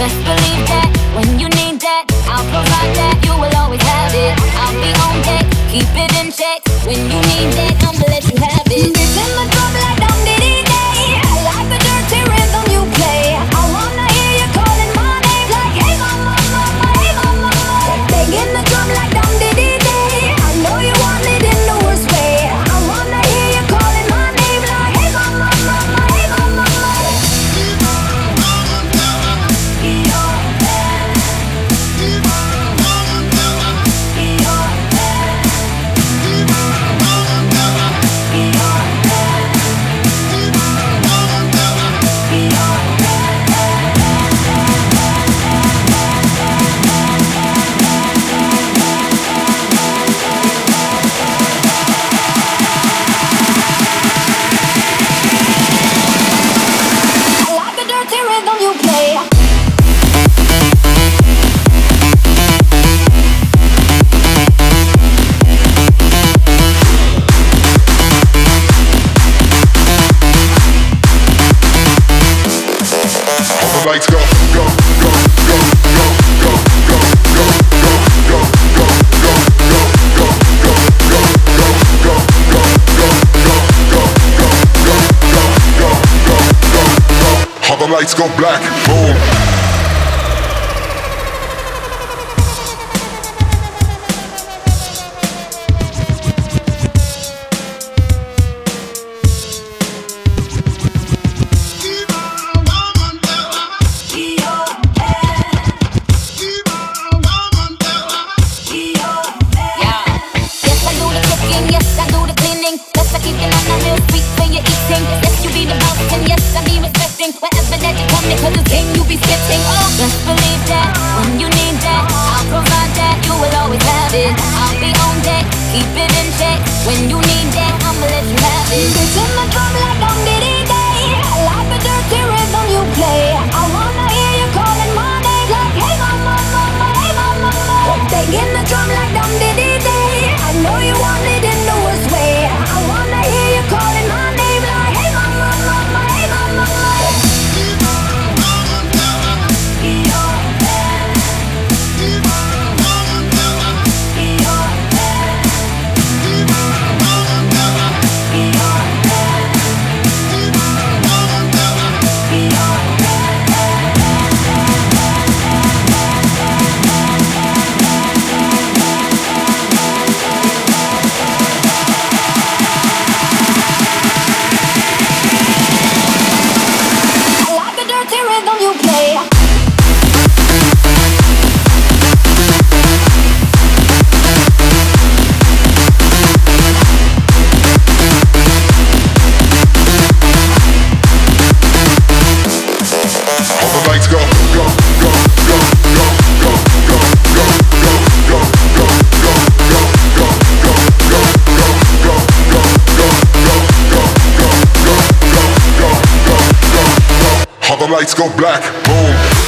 Best believe lights go black, boom. be the boss, and yes, I be respecting wherever that you come cause it's game you be skipping. Oh, just believe that when you need that, I'll provide that you will always have it. I'll be on deck, keep it in check when you you play. All the lights go black, boom.